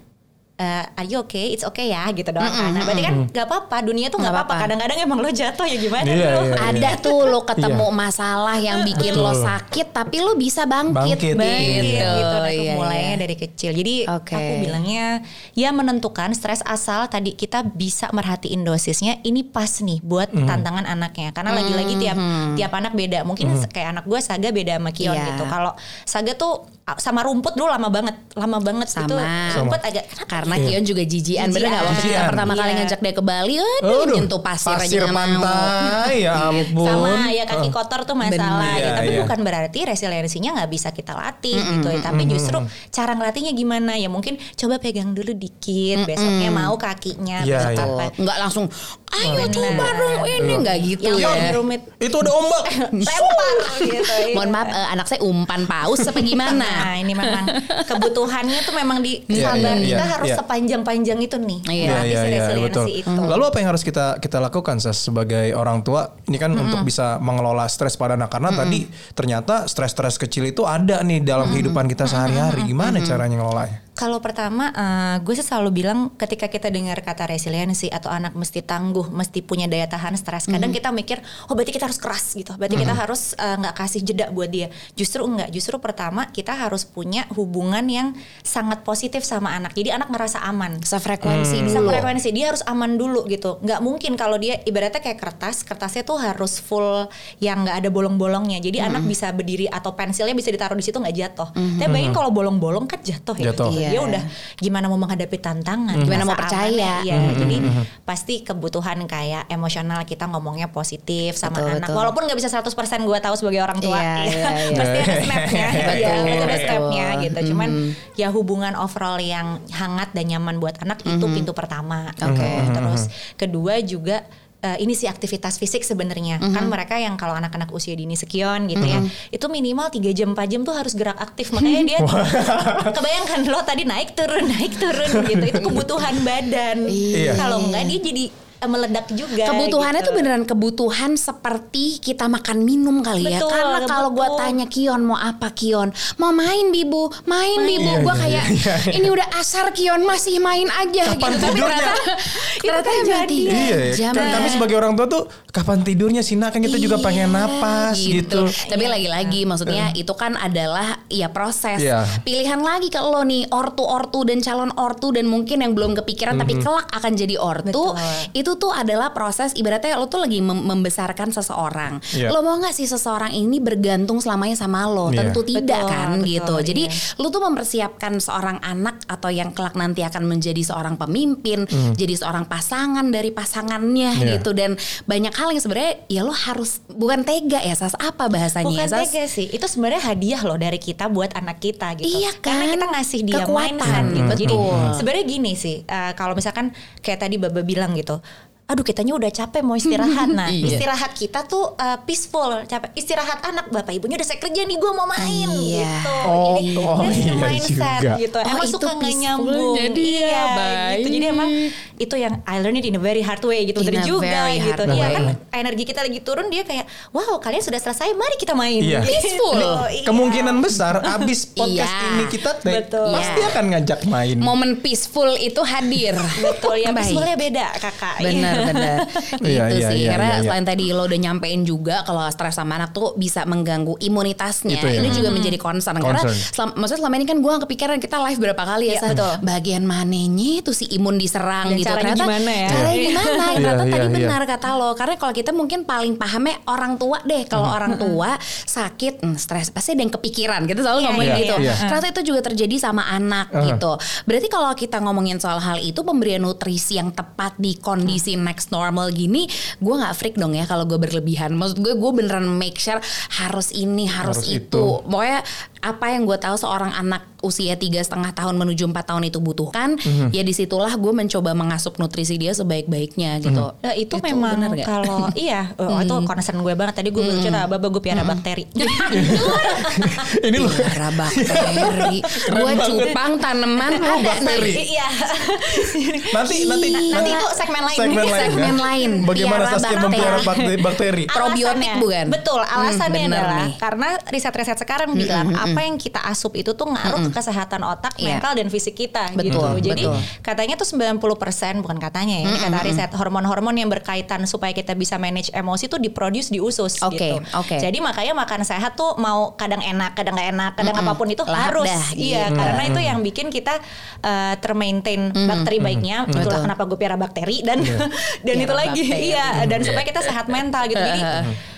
eh are you okay? It's okay ya gitu doang kan. Nah, berarti kan nggak apa-apa. Dunia tuh nggak Nggak apa-apa. apa-apa. Kadang-kadang emang lo jatuh ya gimana Iya, lo? iya. Ada tuh lo ketemu masalah yang bikin lo Betul. sakit tapi lo bisa bangkit, Bangkit. Bangkit gitu. gitu, Nah, itu Iya, mulainya iya. dari kecil. Jadi Oke. aku bilangnya ya menentukan stres asal tadi kita bisa merhatiin dosisnya ini pas nih buat Hmm. tantangan anaknya. Karena lagi-lagi tiap tiap anak beda. Mungkin kayak anak gue Saga beda sama Kion Iya. gitu. Kalau Saga tuh sama rumput dulu lama banget, lama banget itu Sama. rumput agak Karena Kion juga jijian, bener gak? Waktu kita pertama kali Iya. ngajak dia ke Bali, aduh, nyentuh pasir, aja pasir mau. pantai, ya ampun. sama ya kaki kotor tuh masalah Bener. ya. Iya, tapi iya. bukan berarti resiliensinya nggak bisa kita latih gitu ya tapi justru cara ngelatihnya gimana ya mungkin coba pegang dulu dikit besoknya mau kakinya Iya, besok iya. apa Nggak langsung, ayo Bener. coba dong ini nggak gitu yang ya. rumit Itu ada ombak. lempar gitu iya. Mohon maaf, eh, anak saya umpan paus apa gimana? Nah ini memang kebutuhannya tuh memang di Iya, sabar iya, kita iya, harus iya. sepanjang-panjang itu nih Iya. melatih si resiliensi itu. Lalu apa yang harus kita kita lakukan Sas, sebagai orang tua? Ini kan untuk bisa mengelola stres pada anak karena tadi ternyata stres-stres kecil itu ada nih dalam kehidupan kita sehari-hari. Gimana caranya ngelolanya? Kalau pertama, eh, gue sih selalu bilang ketika kita dengar kata resiliensi atau anak mesti tangguh, mesti punya daya tahan stres. Kadang kita mikir, oh berarti kita harus keras gitu. Berarti kita harus eh, nggak kasih jeda buat dia. Justru enggak. Justru pertama kita harus punya hubungan yang sangat positif sama anak. Jadi anak ngerasa aman. Sefrekuensi Bisa dulu. frekuensi dia harus aman dulu gitu. Nggak mungkin kalau dia ibaratnya kayak kertas, kertasnya tuh harus full yang nggak ada bolong-bolongnya. Jadi anak bisa berdiri atau pensilnya bisa ditaruh di situ nggak jatuh. Tapi bayangin kalau bolong-bolong kan jatuh ya. Jatuh. Jadi Iya. dia udah gimana mau menghadapi tantangan, Gimana mau percaya. aman, Iya, jadi pasti kebutuhan kayak emosional kita ngomongnya positif sama Betul, anak. betul. Walaupun nggak bisa 100% gue tahu sebagai orang tua. Iya, ya. iya, iya. pasti ada snapnya. Iya, pasti ada snapnya gitu. Cuman ya hubungan overall yang hangat dan nyaman buat anak itu pintu pertama. Oke. Gitu. Terus kedua juga eh, ini sih aktivitas fisik sebenarnya. Kan mereka yang kalau anak-anak usia dini sekian gitu ya itu minimal 3 jam 4 jam tuh harus gerak aktif. Makanya dia kebayangkan lo tadi naik turun naik turun gitu. Itu kebutuhan badan. Iya. kalau enggak dia jadi eh, meledak juga Kebutuhannya gitu. tuh beneran kebutuhan seperti kita makan minum kali ya. Betul, Karena kalau gue tanya Kion mau apa Kion, mau main Bibu, main, Bibu. Iya, Gue iya, kayak iya, iya. ini udah asar Kion. Masih main aja Kapan gitu. Tapi ternyata ternyata kan emang jadi. tiga Iya, ya. jam. kan kami sebagai orang tua tuh kapan tidurnya sih nak kan kita juga Iya, pengen napas gitu. Tapi lagi-lagi maksudnya itu kan adalah ya proses. Iya. Pilihan lagi ke lo nih ortu-ortu dan calon ortu dan mungkin yang belum kepikiran tapi kelak akan jadi ortu. Betul. Itu tuh adalah proses ibaratnya lo tuh lagi mem- membesarkan seseorang. Iya. Lo mau nggak sih seseorang ini bergantung selamanya sama lo? Iya. Tentu tidak Betul, kan betul, gitu. Jadi iya. lo tuh mempersiapkan seorang anak atau yang kelak nanti akan menjadi seorang pemimpin, jadi seorang pasangan dari pasangannya Hmm. Iya. gitu dan banyak hal yang sebenarnya ya lo harus bukan tega ya Sas apa bahasanya Bukan ya Sas? tega sih, itu sebenarnya hadiah loh dari kita buat anak kita gitu. Iya Karena kan? kita ngasih dia Kekuatan. mindset gitu. Jadi Betul. sebenarnya gini sih, eh, kalau misalkan kayak tadi Baba bilang gitu, aduh kitanya udah capek mau istirahat. Nah Iya. istirahat kita tuh eh, peaceful, capek. Istirahat anak, bapak ibunya udah saya kerja nih, gue mau main Iya. gitu. Oh, Jadi oh that's the iya mindset juga. gitu. Oh, emang itu suka nggak nyambung. jadi ya iya, baik. gitu. Jadi emang itu yang I learned it in a very hard way gitu In dan a juga very gitu hard iya way. kan energi kita lagi turun dia kayak wow kalian sudah selesai mari kita main Iya. Peaceful. Oh, iya. Kemungkinan besar abis podcast Iya. ini kita take, Betul. pasti Iya. akan ngajak main. Momen peaceful itu hadir. betul ya peacefulnya beda kakak Benar benar gitu Iya, iya, sih iya, karena iya, iya. selain tadi lo udah nyampein juga kalau stres sama anak tuh bisa mengganggu imunitasnya Itu ya. ini juga menjadi concern, karena Concern. selam- maksudnya selama ini kan gue kepikiran kita live berapa kali ya Iya, Sah. betul. bagian mananya tuh si imun diserang Dan gitu caranya ternyata gimana ya? caranya Iya. gimana Iya, ternyata iya, tadi iya. benar kata lo karena kalau kita mungkin paling pahamnya orang tua deh kalau orang tua sakit hmm, stres pasti ada yang kepikiran kita selalu Iya, ngomongin iya, gitu iya. ternyata itu juga terjadi sama anak Uh-huh. gitu berarti kalau kita ngomongin soal hal itu pemberian nutrisi yang tepat di kondisi next normal gini gue nggak freak dong ya kalau gue berlebihan maksud gue gue beneran make sure harus ini harus, Harus itu. itu. pokoknya apa yang gue tahu seorang anak usia tiga setengah tahun menuju empat tahun itu butuhkan Mhm. ya di situlah gue mencoba mengasup nutrisi dia sebaik-baiknya gitu Nah, itu, memang bener gak? kalau iya oh, itu concern gue banget tadi gue hmm. cerita baba gue piara bakteri ini loh. Piara bakteri gue cupang tanaman ada bakteri. iya Nanti nanti nanti itu segmen lain segmen lain. Segmen ya. lain. Bagaimana Saskia bakteri. mempiara bakteri? bakteri? Probiotik bukan? Betul, alasannya Hmm, adalah nih. karena riset-riset sekarang bilang apa yang kita asup itu tuh ngaruh ke kesehatan otak, Iya. mental dan fisik kita Betul, gitu. Jadi betul. katanya tuh 90% bukan katanya ya, ini kata riset hormon-hormon yang berkaitan supaya kita bisa manage emosi tuh diproduce di usus Oke, gitu. oke. Jadi makanya makan sehat tuh mau kadang enak, kadang nggak enak, kadang apa pun itu Lahap harus. dah, Iya, gitu. karena itu yang bikin kita uh, termaintain bakteri baiknya. Itulah Betul. kenapa gue piara bakteri dan dan itu lagi iya dan supaya kita sehat mental gitu. Jadi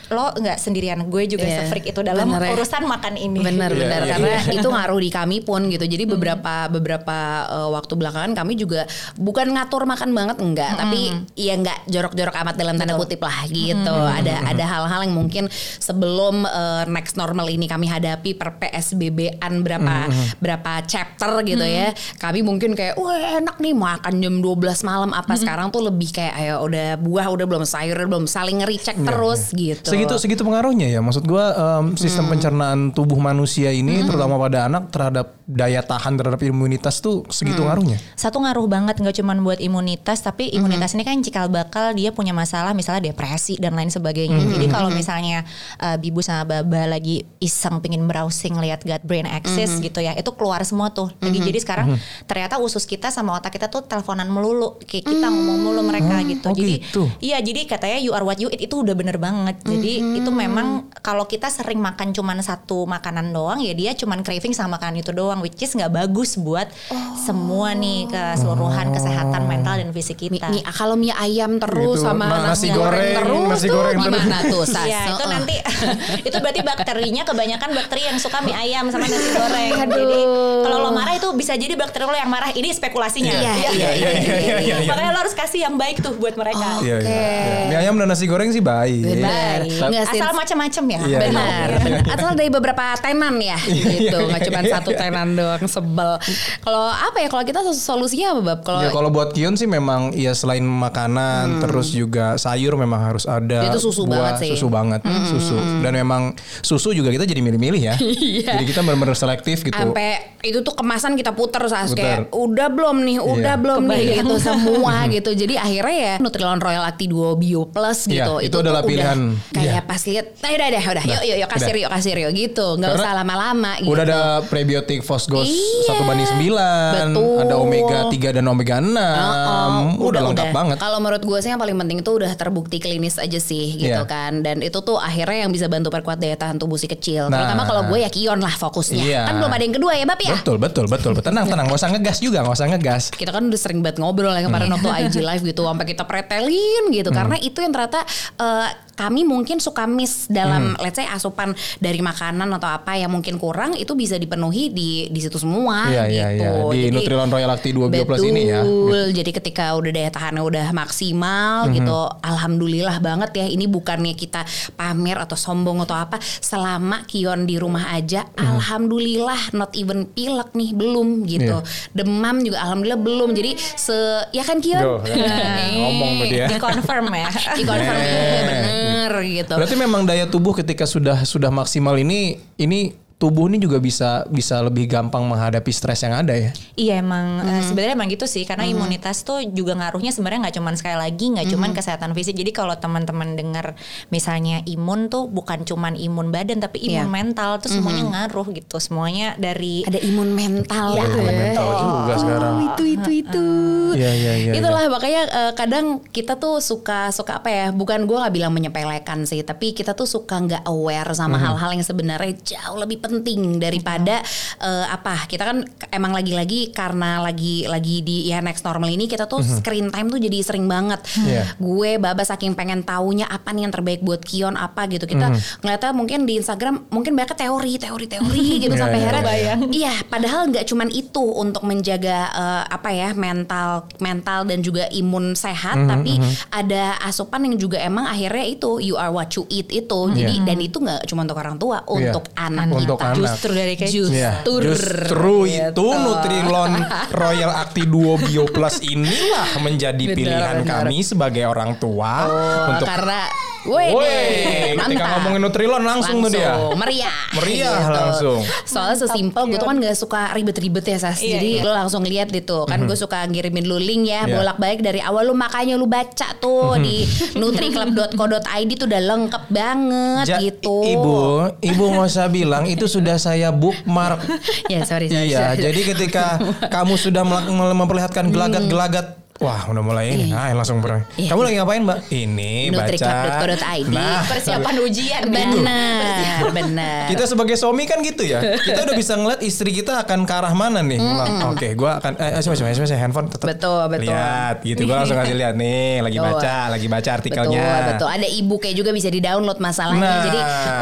lo nggak sendirian, gue juga Iya. se-freak itu dalam Bener ya. urusan makan ini. Benar Iya, benar iya, karena iya. itu ngaruh di kami pun gitu. Jadi beberapa beberapa uh, waktu belakangan kami juga bukan ngatur makan banget enggak, tapi ya enggak jorok-jorok amat dalam tanda kutip lah gitu. Ada ada hal-hal yang mungkin sebelum uh, next normal ini kami hadapi per PSBB-an berapa berapa chapter gitu ya. Kami mungkin kayak wah enak nih makan jam 12 malam apa sekarang tuh lebih kayak ayo udah buah udah belum sayur udah belum saling ngericek terus gitu. Segitu segitu pengaruhnya ya. Maksud gua em, sistem pencernaan tubuh manusia ini terutama pada anak terhadap daya tahan terhadap imunitas tuh segitu ngaruhnya. Satu ngaruh banget nggak cuma buat imunitas, tapi imunitas ini kan cikal bakal dia punya masalah misalnya depresi dan lain sebagainya. Jadi kalau misalnya uh, bibu sama baba lagi iseng pingin browsing lihat gut brain axis gitu ya, itu keluar semua tuh. Lagi jadi sekarang ternyata usus kita sama otak kita tuh teleponan melulu, kayak kita ngomong mulu mereka gitu. oh jadi gitu. iya jadi katanya you are what you eat itu udah bener banget. Jadi itu memang kalau kita sering makan cuman satu makanan doang ya dia cuman craving sama makanan itu doang which is nggak bagus buat semua nih keseluruhan kesehatan mental dan fisik kita. Mie, kalau mie ayam terus Gitu. sama Ma- nasi, nasi goreng, goreng, terus nasi tuh goreng terus. gimana tuh Sas? Iya itu nanti itu berarti bakterinya kebanyakan bakteri yang suka mie ayam sama nasi goreng. Aduh. Jadi kalau lo marah itu bisa jadi bakteri lo yang marah. Ini spekulasinya. Iya, iya, iya, iya, iya, iya. Makanya lo harus kasih yang baik tuh buat mereka. Iya, iya, iya. Mie ayam dan nasi goreng sih baik. Benar. Baik. Nggak. Asal macam-macam ya. Iya, Benar. Asal dari beberapa tenan ya gitu, nggak cuma Iya. satu tenan doang sebel. Kalau apa ya kalau kita solusinya apa bab? Kalau Ya kalau buat Kion sih memang ya selain makanan terus juga sayur memang harus ada. Itu susu buah, banget sih. Susu banget, susu. Dan memang susu juga kita jadi milih-milih ya. Iya. Jadi kita benar-benar selektif gitu. sampai itu tuh kemasan kita puter Puter. kayak udah belum nih, udah Iya. belum nih gitu semua gitu. Jadi akhirnya ya Nutrilon Royal Acti Duo Bio Plus Iya, gitu. itu adalah tuh pilihan. Udah, kayak Iya. pas lihat, nah udah deh, udah, yuk yuk yuk kasir Udah. yuk kasir yuk gitu. Nggak usah lama-lama gitu. Udah ada prebiotik Fosgos Iya, 1 banding 9, betul. ada omega 3 dan omega 6. Oh, udah, lengkap banget. Kalau menurut gue sih yang paling penting itu udah terbukti klinis aja sih gitu Iya. kan. Dan itu tuh akhirnya yang bisa bantu perkuat daya tahan tubuh si kecil. Nah. Terutama kalau gue ya Kion lah fokusnya. Iya. Kan belum ada yang kedua ya Bab ya. Betul, betul, betul. Tenang, tenang. Gak usah ngegas juga, gak usah ngegas. kita kan udah sering banget ngobrol ya kemarin waktu IG live gitu sampai kita pretelin gitu karena itu yang ternyata eh, kami mungkin suka miss dalam let's say asupan dari makanan atau apa yang mungkin kurang itu bisa dipenuhi di di situ semua Iya, gitu. iya, iya. Di Jadi- Nutrilon Royal Acti 2 Bio Plus Betul. ini ya. Jadi ketika udah daya tahannya udah maksimal gitu, alhamdulillah banget ya. Ini bukannya kita pamer atau sombong atau apa. Selama Kion di rumah aja, alhamdulillah not even pilek nih belum gitu. Iya. Demam juga alhamdulillah belum. Jadi se ya kan Kion? Tuh, kan. Ngomong tuh dia. Di confirm ya. Di confirm Eh. bener gitu. Berarti memang daya tubuh ketika sudah sudah maksimal ini ini tubuh ini juga bisa bisa lebih gampang menghadapi stres yang ada ya. Iya emang Hmm. eh, sebenarnya emang gitu sih karena imunitas tuh juga ngaruhnya sebenarnya nggak cuman sekali lagi nggak Hmm. cuman kesehatan fisik. Jadi kalau teman-teman dengar misalnya imun tuh bukan cuman imun badan tapi Iya. imun mental tuh semuanya ngaruh gitu. Semuanya dari Ada imun mental Iya, gitu ya. mental juga sekarang. Oh, itu itu itu. Iya, iya, iya, Itulah makanya eh, kadang kita tuh suka suka apa ya? Bukan gue nggak bilang menyepelekan sih, tapi kita tuh suka nggak aware sama Mhm. hal-hal yang sebenarnya jauh lebih penting daripada eh, apa? Kita kan emang lagi-lagi karena lagi lagi di ya next normal ini kita tuh screen time tuh jadi sering banget. Mhm. Iya. Gue baba saking pengen taunya apa nih yang terbaik buat Kion apa gitu. Kita Mhm. ngeliatnya mungkin di Instagram mungkin banyak teori, teori, teori gitu Iya, sampai iya, akhirnya iya. Iya, padahal nggak cuman itu untuk menjaga eh, apa ya mental mental dan juga imun sehat, Mhm, tapi ada asupan yang juga emang akhirnya itu you are what you eat itu. Jadi dan itu nggak cuma untuk orang tua, untuk anak Iya. Untuk. Anak. justru dari kecil. Iya, Justru, justru itu. Nutrilon Royal Acti Duo Bio Plus inilah menjadi Benar, pilihan benar. kami sebagai orang tua Oh, untuk karena Woi, ketika mantap. ngomongin Nutrilon langsung, tuh dia. meriah, Meriah langsung. Soalnya sesimpel gue tuh kan gak suka ribet-ribet ya Sas. Iya, Jadi iya. lo langsung lihat gitu kan gue suka ngirimin lu link ya Iya. bolak-balik dari awal lu makanya lu baca tuh di nutriclub.co.id tuh udah lengkap banget Ja- gitu. Ibu, ibu nggak usah bilang itu sudah saya bookmark. Ya sorry sorry. Iya, sorry. jadi ketika kamu sudah memperlihatkan gelagat-gelagat Wah udah mulai ini, nah langsung ber. Iya. Kamu lagi ngapain mbak? Ini baca. Nutriclub.co.id. Nah, Persiapan ujian ya. benar, benar. kita sebagai suami kan gitu ya. Kita udah bisa ngeliat istri kita akan ke arah mana nih. Oke, gua akan eh coba coba coba handphone tetap. Betul, betul. Lihat gitu gua langsung kasih lihat nih, lagi Betul. baca, lagi baca artikelnya. Betul, betul. Ada e-booknya juga bisa di-download masalahnya. Nah. Jadi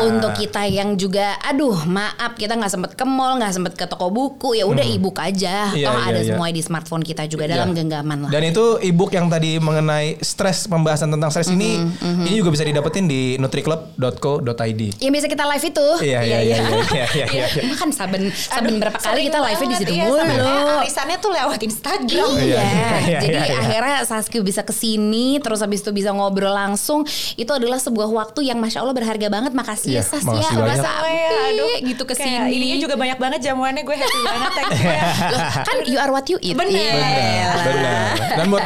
untuk kita yang juga, aduh maaf kita nggak sempet ke mall, nggak sempet ke toko buku, ya udah e-book aja. Iya, Toh iya, ada iya. semua di smartphone kita juga Iya. dalam genggaman lah. Dan itu ebook yang tadi mengenai stres pembahasan tentang stres ini Mm-hmm, ini juga bisa didapetin di nutriclub.co.id. yang biasa kita live itu. Iya iya iya iya iya iya. iya. Emang kan saben saben berapa kali kita live di situ iya, mulu. kayak Alisannya tuh lewat Instagram. Iya, Iya, iya, jadi iya, iya. akhirnya Saskia bisa ke sini, terus habis itu bisa ngobrol langsung. Itu adalah sebuah waktu yang masya Allah berharga banget. Makasih Iya, ya Sas ya, makasih udah banyak. sampai Aduh, gitu ke sini. Ininya juga banyak banget jamuannya gue happy banget thank you ya. Loh, kan you are what you eat. Bener. Iya. Dan buat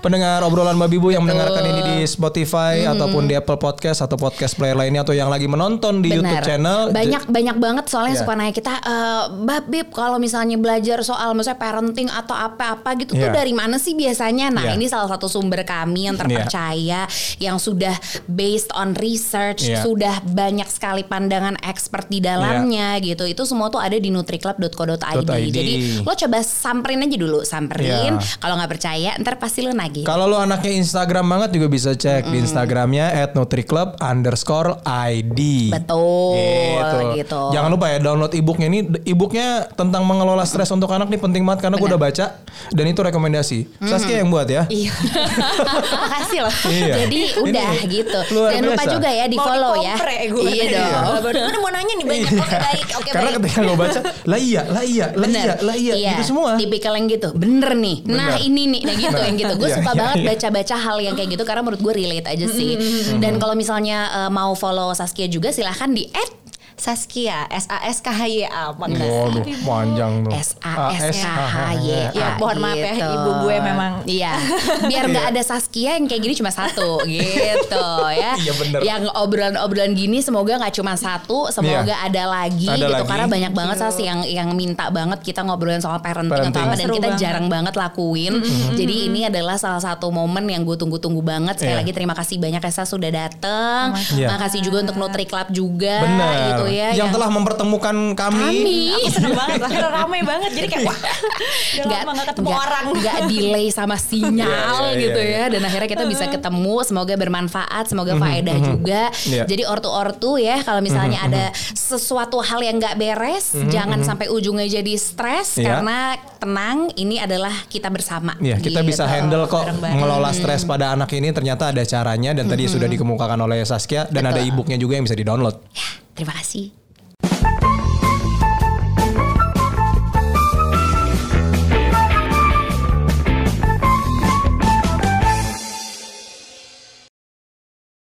pendengar obrolan Mbak Bibu yang mendengarkan ini di Spotify ataupun di Apple Podcast atau podcast player lainnya atau yang lagi menonton di YouTube Benar. channel banyak banyak banget soalnya Iya. suka nanya kita eh Mbak Bib kalau misalnya belajar soal misalnya parenting atau apa-apa gitu tuh Iya. dari mana sih biasanya nah Iya. ini salah satu sumber kami yang terpercaya yang sudah based on research Iya. sudah banyak sekali pandangan expert di dalamnya gitu itu semua tuh ada di nutriclub.co.id .id. jadi lo coba samperin aja dulu samperin Iya. kalau nggak percaya ntar pasti lo nagih Kalau lo anaknya Instagram banget juga bisa cek di Instagramnya @nutriclub underscore id. betul Gitu. gitu Jangan lupa ya download ebooknya ini ebooknya tentang mengelola stres untuk anak nih penting banget karena gue udah baca dan itu rekomendasi. Saskia yang buat ya. Iya. Makasih loh. Iya. Jadi udah gitu. luar Jangan lupa biasa. juga ya di Mau follow ya. gue. Iya dong. Gue mau nanya nih banyak. Oke baik, oke Karena ketika gue baca, lah iya, lah iya, lah Bener. iya, lah iya, gitu semua. Tipikal yang gitu. Bener nih. Nah ini nih. Nah gitu Nah, yang gitu. Gue iya, suka iya, banget iya. baca-baca hal yang kayak gitu. Karena menurut gue relate aja sih. Dan kalau misalnya eh, mau follow Saskia juga silahkan di add Saskia, S A S K H Y A. Waduh, panjang tuh. S A S K H Y Ya, mohon maaf ya, gitu. ibu gue memang- Iya Biar nggak ada Saskia yang kayak gini cuma satu Gitu ya Iya, bener. Yang obrolan-obrolan gini semoga nggak cuma satu Semoga Iya. ada lagi Ada gitu lagi. Karena banyak banget Sas yang yang minta banget kita ngobrolin soal parenting, Parenting. atau apa Dan kita banget. jarang banget lakuin Jadi ini adalah salah satu momen yang gue tunggu-tunggu banget Sekali Iya. lagi terima kasih banyak ya Sas sudah datang Iya. Makasih juga untuk Nutri Club juga Benar. Gitu ya yang, telah mempertemukan kami. kami. Aku seneng banget, akhirnya rame banget. Jadi kayak wah, udah lama gak ketemu nggak- orang. nggak delay sama sinyal Iya, iya, gitu iya, ya. Dan akhirnya kita bisa ketemu semoga bermanfaat semoga faedah juga. Iya. jadi ortu-ortu ya kalau misalnya ada sesuatu hal yang nggak beres jangan sampai ujungnya jadi stres Iya. karena tenang ini adalah kita bersama. Iya, kita Gitu. bisa handle kok mengelola stres pada anak ini. Ternyata ada caranya dan tadi sudah dikemukakan oleh Saskia dan ada e-booknya juga yang bisa di-download. Terima kasih